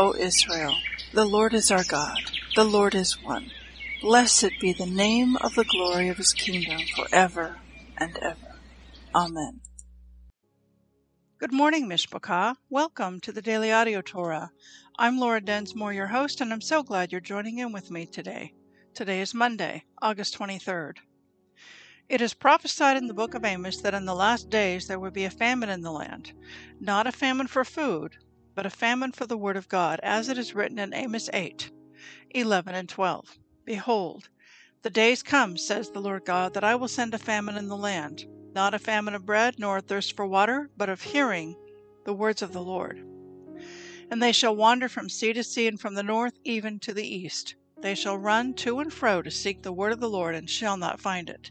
O Israel, the Lord is our God, the Lord is one. Blessed be the name of the glory of his kingdom forever and ever. Amen. Good morning, Mishpachah. Welcome to the Daily Audio Torah. I'm Laura Densmore, your host, and I'm so glad you're joining in with me today. Today is Monday, August 23rd. It is prophesied in the book of Amos that in the last days there would be a famine in the land, not a famine for food, but a famine for the word of God, as it is written in Amos 8, 11 and 12. Behold, the days come, says the Lord God, that I will send a famine in the land, not a famine of bread, nor a thirst for water, but of hearing the words of the Lord. And they shall wander from sea to sea, and from the north even to the east. They shall run to and fro to seek the word of the Lord, and shall not find it.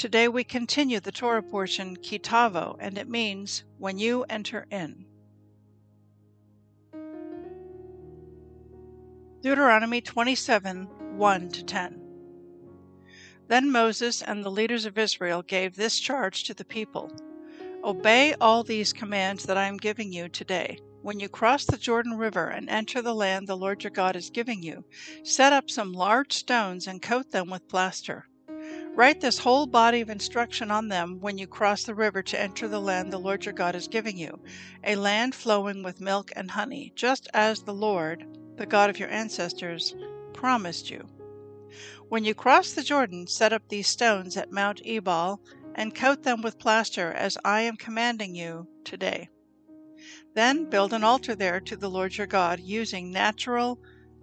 Today we continue the Torah portion Ki Tavo, and it means when you enter in. Deuteronomy 27 1 to 10. Then Moses and the leaders of Israel gave this charge to the people Obey all these commands that I am giving you today. When you cross the Jordan River and enter the land the Lord your God is giving you, set up some large stones and coat them with plaster. Write this whole body of instruction on them when you cross the river to enter the land the Lord your God is giving you, a land flowing with milk and honey, just as the Lord, the God of your ancestors, promised you. When you cross the Jordan, set up these stones at Mount Ebal and coat them with plaster as I am commanding you today. Then build an altar there to the Lord your God using natural,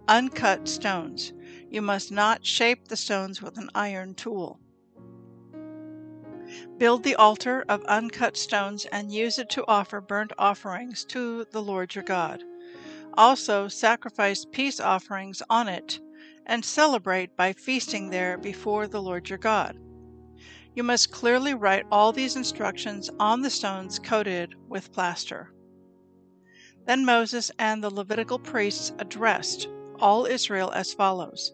uncut stones. You must not shape the stones with an iron tool. Build the altar of uncut stones and use it to offer burnt offerings to the Lord your God. Also, sacrifice peace offerings on it and celebrate by feasting there before the Lord your God. You must clearly write all these instructions on the stones coated with plaster. Then Moses and the Levitical priests addressed all Israel as follows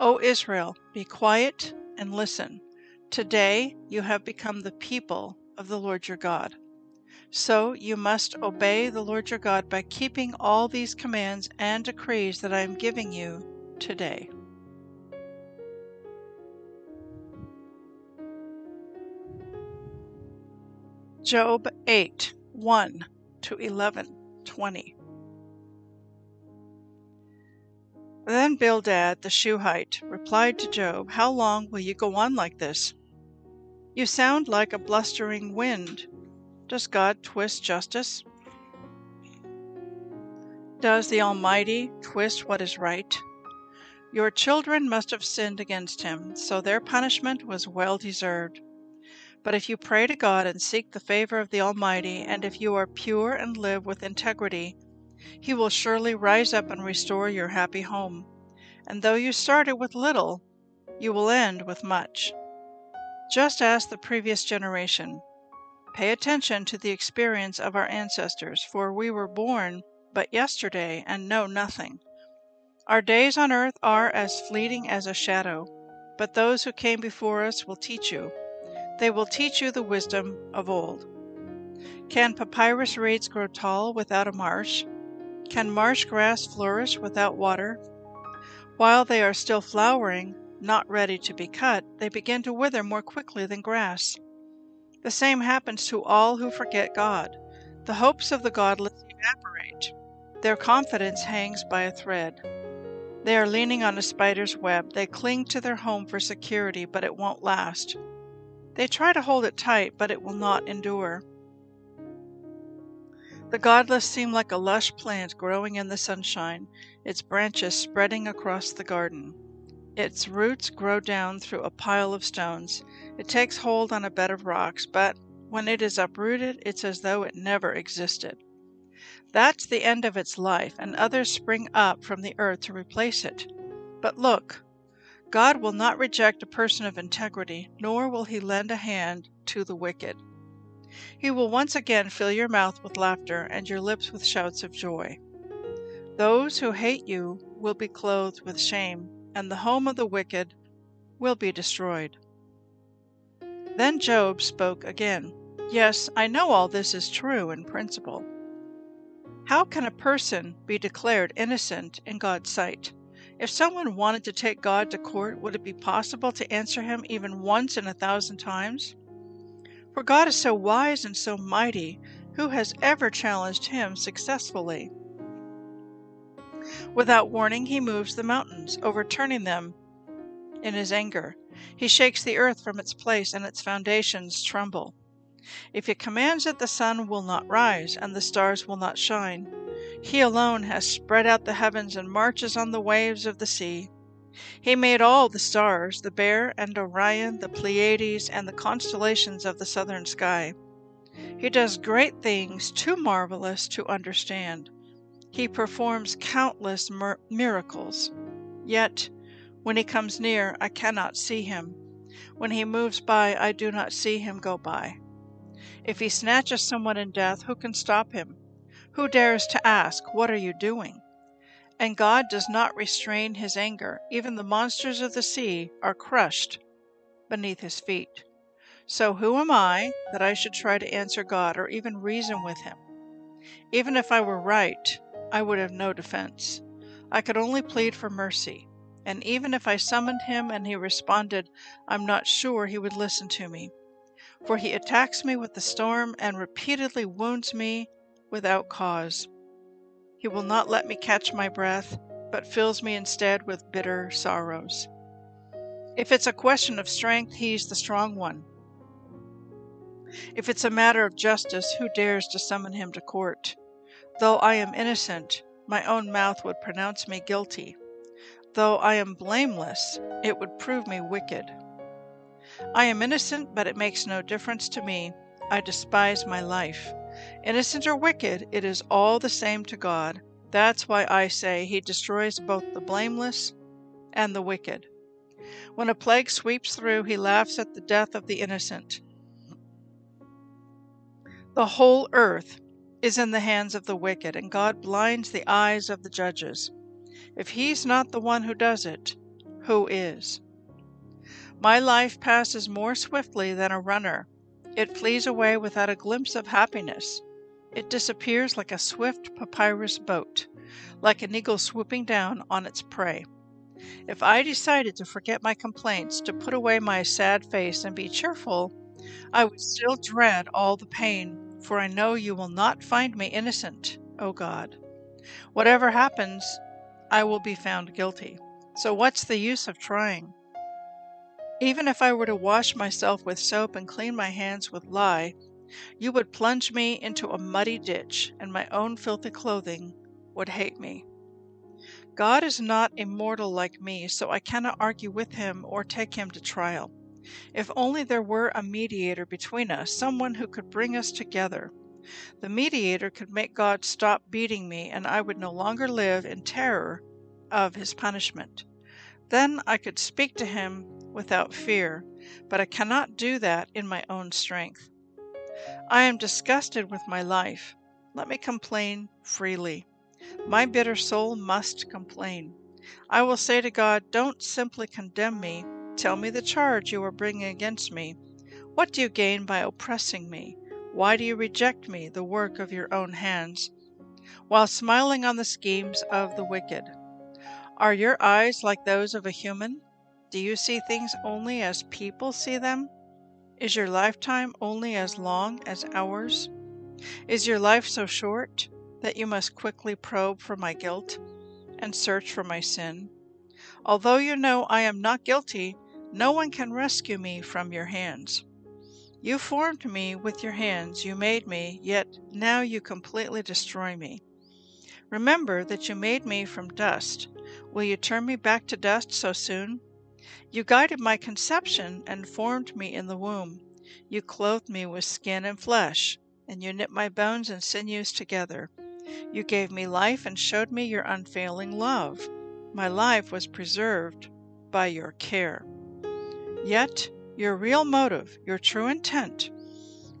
O Israel, be quiet and listen. Today you have become the people of the Lord your God. So you must obey the Lord your God by keeping all these commands and decrees that I am giving you today. Job 8 1 to 11 20. Then Bildad the Shuhite replied to Job, How long will you go on like this? You sound like a blustering wind. Does God twist justice? Does the Almighty twist what is right? Your children must have sinned against him, so their punishment was well deserved. But if you pray to God and seek the favor of the Almighty, and if you are pure and live with integrity, He will surely rise up and restore your happy home. And though you started with little, you will end with much. Just as the previous generation, pay attention to the experience of our ancestors, for we were born but yesterday and know nothing. Our days on earth are as fleeting as a shadow, but those who came before us will teach you. They will teach you the wisdom of old. Can papyrus reeds grow tall without a marsh? Can marsh grass flourish without water? While they are still flowering, not ready to be cut, they begin to wither more quickly than grass. The same happens to all who forget God. The hopes of the godless evaporate. Their confidence hangs by a thread. They are leaning on a spider's web. They cling to their home for security, but it won't last. They try to hold it tight, but it will not endure. The godless seem like a lush plant growing in the sunshine, its branches spreading across the garden. Its roots grow down through a pile of stones. It takes hold on a bed of rocks, but when it is uprooted, it's as though it never existed. That's the end of its life, and others spring up from the earth to replace it. But look, God will not reject a person of integrity, nor will he lend a hand to the wicked. He will once again fill your mouth with laughter and your lips with shouts of joy. Those who hate you will be clothed with shame, and the home of the wicked will be destroyed. Then Job spoke again. Yes, I know all this is true in principle. How can a person be declared innocent in God's sight? If someone wanted to take God to court, would it be possible to answer him even once in a thousand times? For God is so wise and so mighty, who has ever challenged him successfully? Without warning, he moves the mountains, overturning them in his anger. He shakes the earth from its place, and its foundations tremble. If he commands it, the sun will not rise, and the stars will not shine. He alone has spread out the heavens and marches on the waves of the sea. He made all the stars, the Bear and Orion, the Pleiades, and the constellations of the southern sky. He does great things too marvelous to understand. He performs countless mir- miracles. Yet, when he comes near, I cannot see him. When he moves by, I do not see him go by. If he snatches someone in death, who can stop him? Who dares to ask, What are you doing? And God does not restrain his anger. Even the monsters of the sea are crushed beneath his feet. So who am I that I should try to answer God or even reason with him? Even if I were right, I would have no defense. I could only plead for mercy. And even if I summoned him and he responded, I'm not sure he would listen to me. For he attacks me with the storm and repeatedly wounds me without cause. He will not let me catch my breath, but fills me instead with bitter sorrows. If it's a question of strength, he's the strong one. If it's a matter of justice, who dares to summon him to court? Though I am innocent, my own mouth would pronounce me guilty. Though I am blameless, it would prove me wicked. I am innocent, but it makes no difference to me. I despise my life. Innocent or wicked, it is all the same to God. That's why I say He destroys both the blameless and the wicked. When a plague sweeps through, He laughs at the death of the innocent. The whole earth is in the hands of the wicked, and God blinds the eyes of the judges. If He's not the one who does it, who is? My life passes more swiftly than a runner. It flees away without a glimpse of happiness. It disappears like a swift papyrus boat, like an eagle swooping down on its prey. If I decided to forget my complaints, to put away my sad face and be cheerful, I would still dread all the pain, for I know you will not find me innocent, O God. Whatever happens, I will be found guilty. So what's the use of trying? Even if I were to wash myself with soap and clean my hands with lye, you would plunge me into a muddy ditch, and my own filthy clothing would hate me. God is not immortal like me, so I cannot argue with him or take him to trial. If only there were a mediator between us, someone who could bring us together. The mediator could make God stop beating me, and I would no longer live in terror of his punishment. Then I could speak to him without fear, but I cannot do that in my own strength. I am disgusted with my life. Let me complain freely. My bitter soul must complain. I will say to God, Don't simply condemn me. Tell me the charge you are bringing against me. What do you gain by oppressing me? Why do you reject me, the work of your own hands, while smiling on the schemes of the wicked? Are your eyes like those of a human? Do you see things only as people see them? Is your lifetime only as long as ours? Is your life so short that you must quickly probe for my guilt and search for my sin? Although you know I am not guilty, no one can rescue me from your hands. You formed me with your hands, you made me, yet now you completely destroy me. Remember that you made me from dust. Will you turn me back to dust so soon? You guided my conception and formed me in the womb. You clothed me with skin and flesh, and you knit my bones and sinews together. You gave me life and showed me your unfailing love. My life was preserved by your care. Yet, your real motive, your true intent,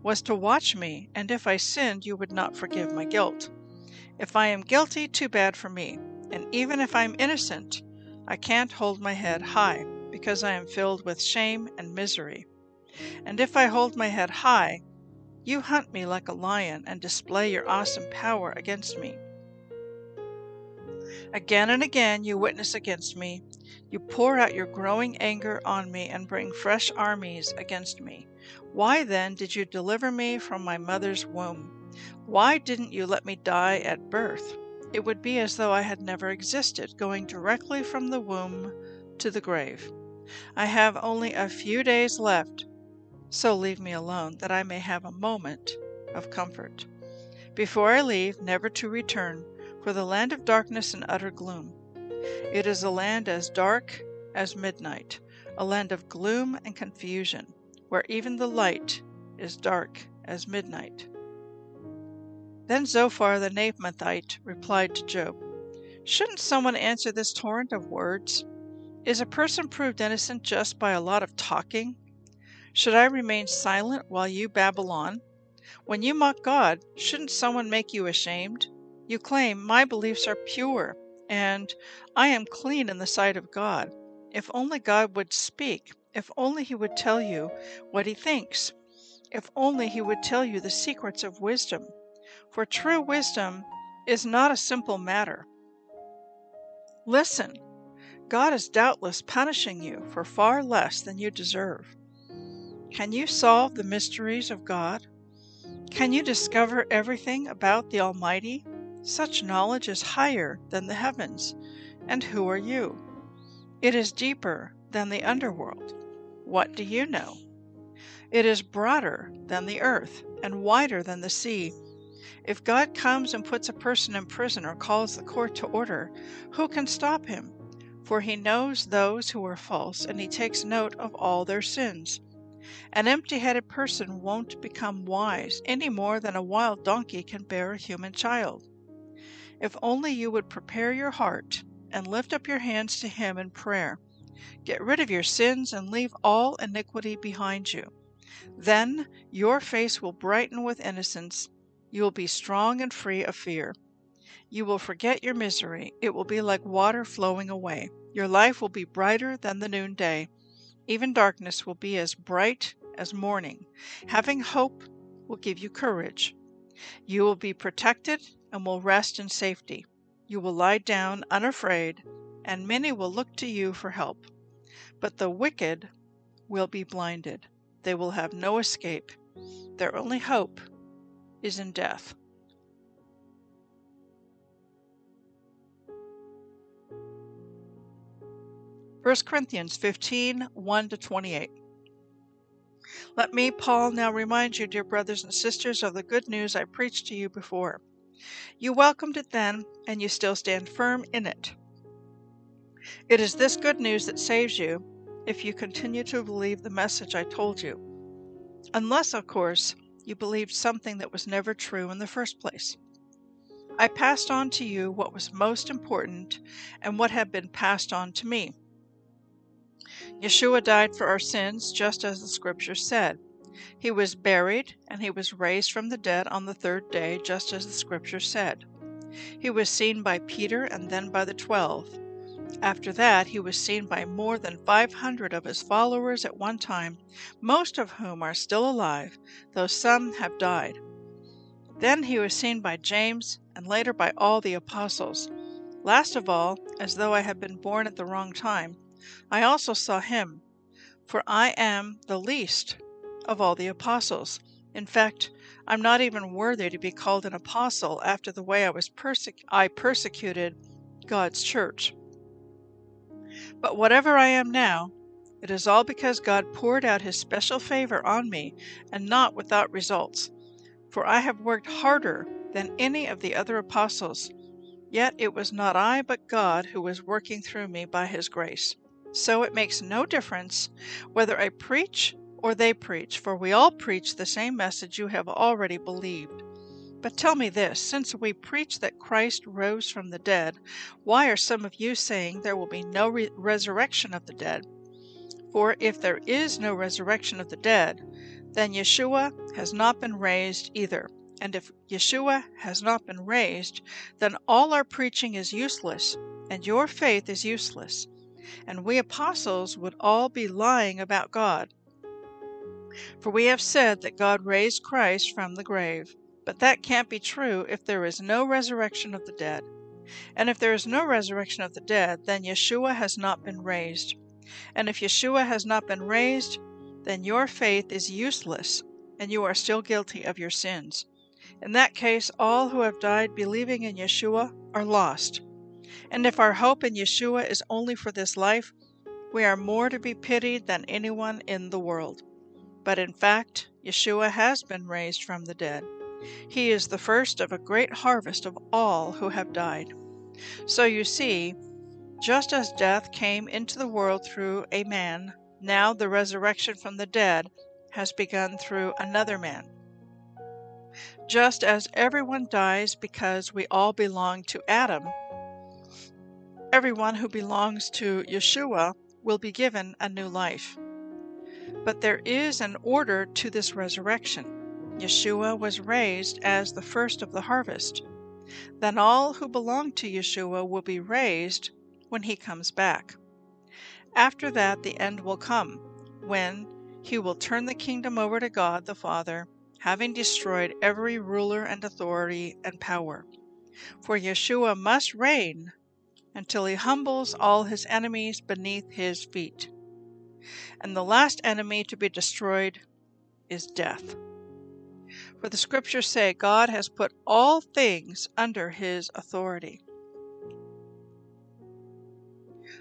was to watch me, and if I sinned, you would not forgive my guilt. If I am guilty, too bad for me. And even if I am innocent, I can't hold my head high, because I am filled with shame and misery. And if I hold my head high, you hunt me like a lion and display your awesome power against me. Again and again you witness against me. You pour out your growing anger on me and bring fresh armies against me. Why then did you deliver me from my mother's womb? Why didn't you let me die at birth? It would be as though I had never existed, going directly from the womb to the grave. I have only a few days left, so leave me alone, that I may have a moment of comfort. Before I leave, never to return, for the land of darkness and utter gloom. It is a land as dark as midnight, a land of gloom and confusion, where even the light is dark as midnight. Then Zophar the Naamathite replied to Job, Shouldn't someone answer this torrent of words? Is a person proved innocent just by a lot of talking? Should I remain silent while you babble on? When you mock God, shouldn't someone make you ashamed? You claim, My beliefs are pure, and I am clean in the sight of God. If only God would speak, if only He would tell you what He thinks, if only He would tell you the secrets of wisdom. For true wisdom is not a simple matter. Listen, God is doubtless punishing you for far less than you deserve. Can you solve the mysteries of God? Can you discover everything about the Almighty? Such knowledge is higher than the heavens. And who are you? It is deeper than the underworld. What do you know? It is broader than the earth and wider than the sea. If God comes and puts a person in prison or calls the court to order, who can stop him? For he knows those who are false, and he takes note of all their sins. An empty headed person won't become wise any more than a wild donkey can bear a human child. If only you would prepare your heart and lift up your hands to Him in prayer. Get rid of your sins and leave all iniquity behind you. Then your face will brighten with innocence. You will be strong and free of fear. You will forget your misery. It will be like water flowing away. Your life will be brighter than the noonday. Even darkness will be as bright as morning. Having hope will give you courage. You will be protected and will rest in safety. You will lie down unafraid, and many will look to you for help. But the wicked will be blinded. They will have no escape. Their only hope is in death. First Corinthians 15 1 to 28. Let me, Paul, now remind you, dear brothers and sisters, of the good news I preached to you before. You welcomed it then, and you still stand firm in it. It is this good news that saves you if you continue to believe the message I told you. Unless, of course, you believed something that was never true in the first place. I passed on to you what was most important and what had been passed on to me. Yeshua died for our sins, just as the Scripture said. He was buried, and he was raised from the dead on the third day, just as the Scripture said. He was seen by Peter and then by the twelve. After that, he was seen by more than 500 of his followers at one time, most of whom are still alive, though some have died. Then he was seen by James, and later by all the apostles. Last of all, as though I had been born at the wrong time, I also saw him, for I am the least of all the apostles. In fact, I'm not even worthy to be called an apostle after the way I was persec- I persecuted God's church. But whatever I am now, it is all because God poured out his special favor on me and not without results. For I have worked harder than any of the other apostles, yet it was not I but God who was working through me by his grace. So it makes no difference whether I preach or they preach, for we all preach the same message you have already believed. But tell me this since we preach that Christ rose from the dead, why are some of you saying there will be no re- resurrection of the dead? For if there is no resurrection of the dead, then Yeshua has not been raised either. And if Yeshua has not been raised, then all our preaching is useless, and your faith is useless. And we apostles would all be lying about God. For we have said that God raised Christ from the grave. But that can't be true if there is no resurrection of the dead. And if there is no resurrection of the dead, then Yeshua has not been raised. And if Yeshua has not been raised, then your faith is useless, and you are still guilty of your sins. In that case, all who have died believing in Yeshua are lost. And if our hope in Yeshua is only for this life, we are more to be pitied than anyone in the world. But in fact, Yeshua has been raised from the dead. He is the first of a great harvest of all who have died. So you see, just as death came into the world through a man, now the resurrection from the dead has begun through another man. Just as everyone dies because we all belong to Adam, everyone who belongs to Yeshua will be given a new life. But there is an order to this resurrection. Yeshua was raised as the first of the harvest. Then all who belong to Yeshua will be raised when he comes back. After that, the end will come, when he will turn the kingdom over to God the Father, having destroyed every ruler and authority and power. For Yeshua must reign until he humbles all his enemies beneath his feet and the last enemy to be destroyed is death. For the scriptures say God has put all things under his authority.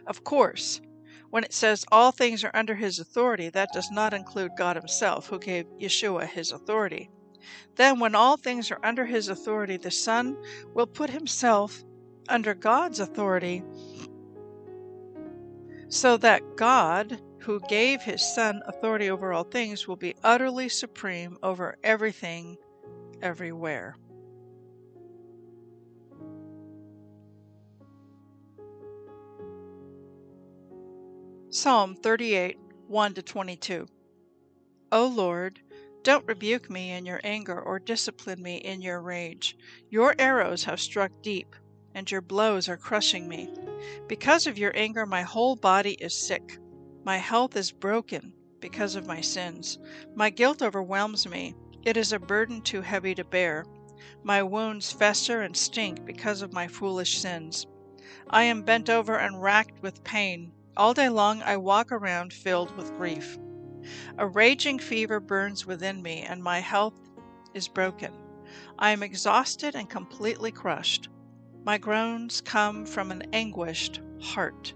Of course, when it says all things are under his authority, that does not include God himself, who gave Yeshua his authority. Then, when all things are under his authority, the Son will put himself under God's authority so that God who gave his Son authority over all things, will be utterly supreme over everything, everywhere. Psalm 38 1 22. O Lord, don't rebuke me in your anger or discipline me in your rage. Your arrows have struck deep, and your blows are crushing me. Because of your anger, my whole body is sick. My health is broken because of my sins. My guilt overwhelms me. It is a burden too heavy to bear. My wounds fester and stink because of my foolish sins. I am bent over and racked with pain. All day long I walk around filled with grief. A raging fever burns within me, and my health is broken. I am exhausted and completely crushed. My groans come from an anguished heart.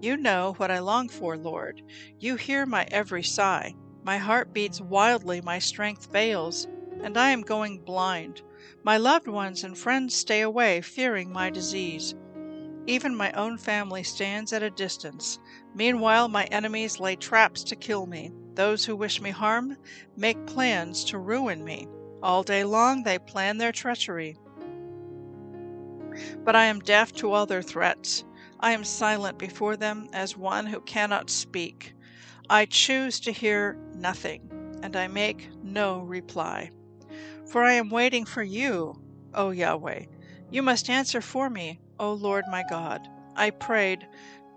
You know what I long for, Lord. You hear my every sigh. My heart beats wildly, my strength fails, and I am going blind. My loved ones and friends stay away, fearing my disease. Even my own family stands at a distance. Meanwhile, my enemies lay traps to kill me. Those who wish me harm make plans to ruin me. All day long they plan their treachery. But I am deaf to all their threats. I am silent before them as one who cannot speak. I choose to hear nothing, and I make no reply. For I am waiting for you, O Yahweh. You must answer for me, O Lord my God. I prayed,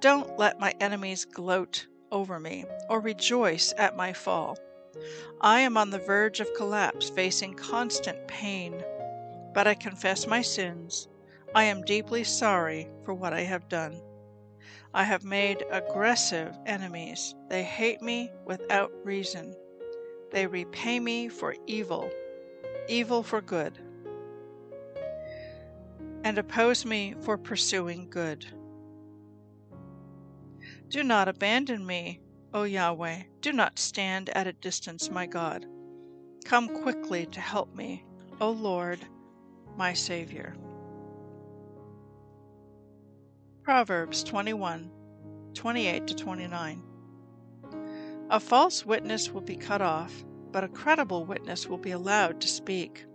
Don't let my enemies gloat over me or rejoice at my fall. I am on the verge of collapse, facing constant pain. But I confess my sins. I am deeply sorry for what I have done. I have made aggressive enemies. They hate me without reason. They repay me for evil, evil for good, and oppose me for pursuing good. Do not abandon me, O Yahweh. Do not stand at a distance, my God. Come quickly to help me, O Lord, my Savior. Proverbs 21 28 to 29. A false witness will be cut off, but a credible witness will be allowed to speak.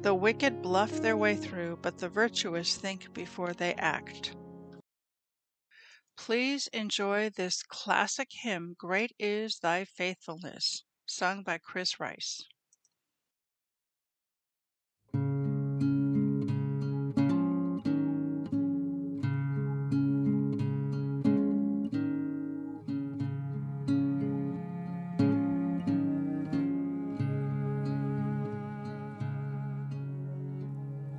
The wicked bluff their way through, but the virtuous think before they act. Please enjoy this classic hymn, Great is Thy Faithfulness, sung by Chris Rice.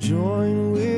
Join with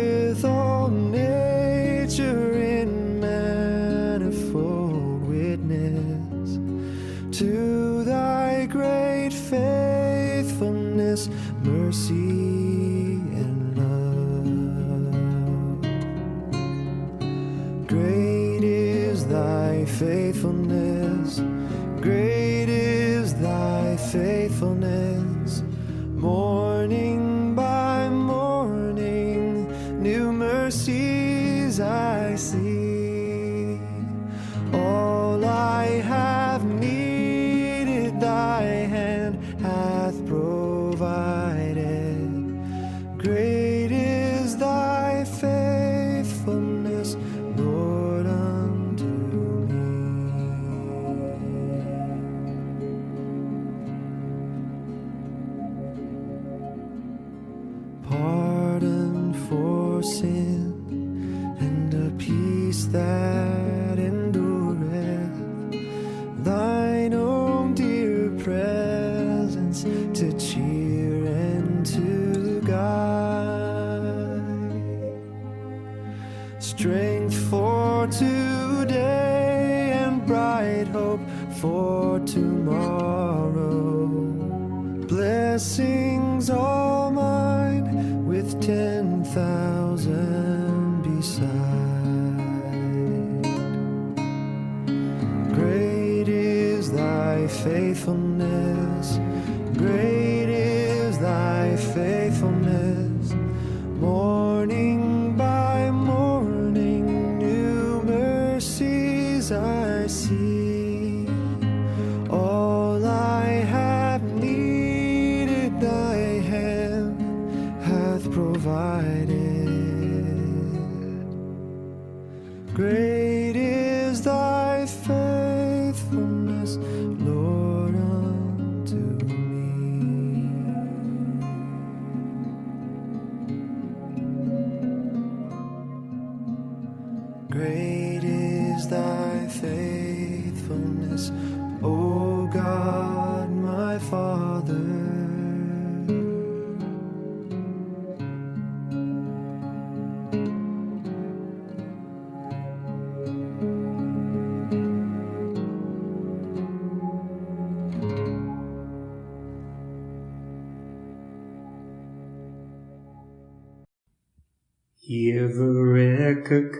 Yevreka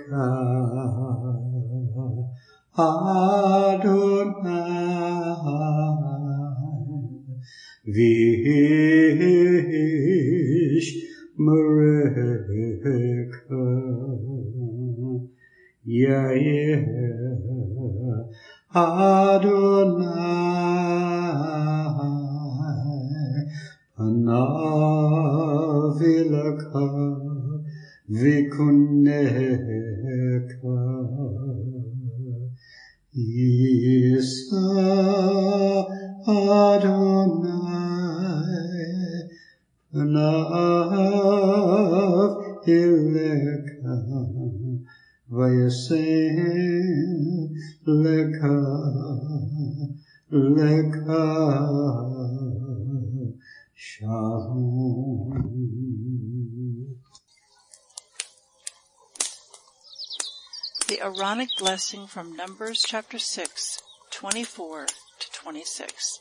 Shalom The Aaronic blessing from Numbers chapter 6, 24 to 26.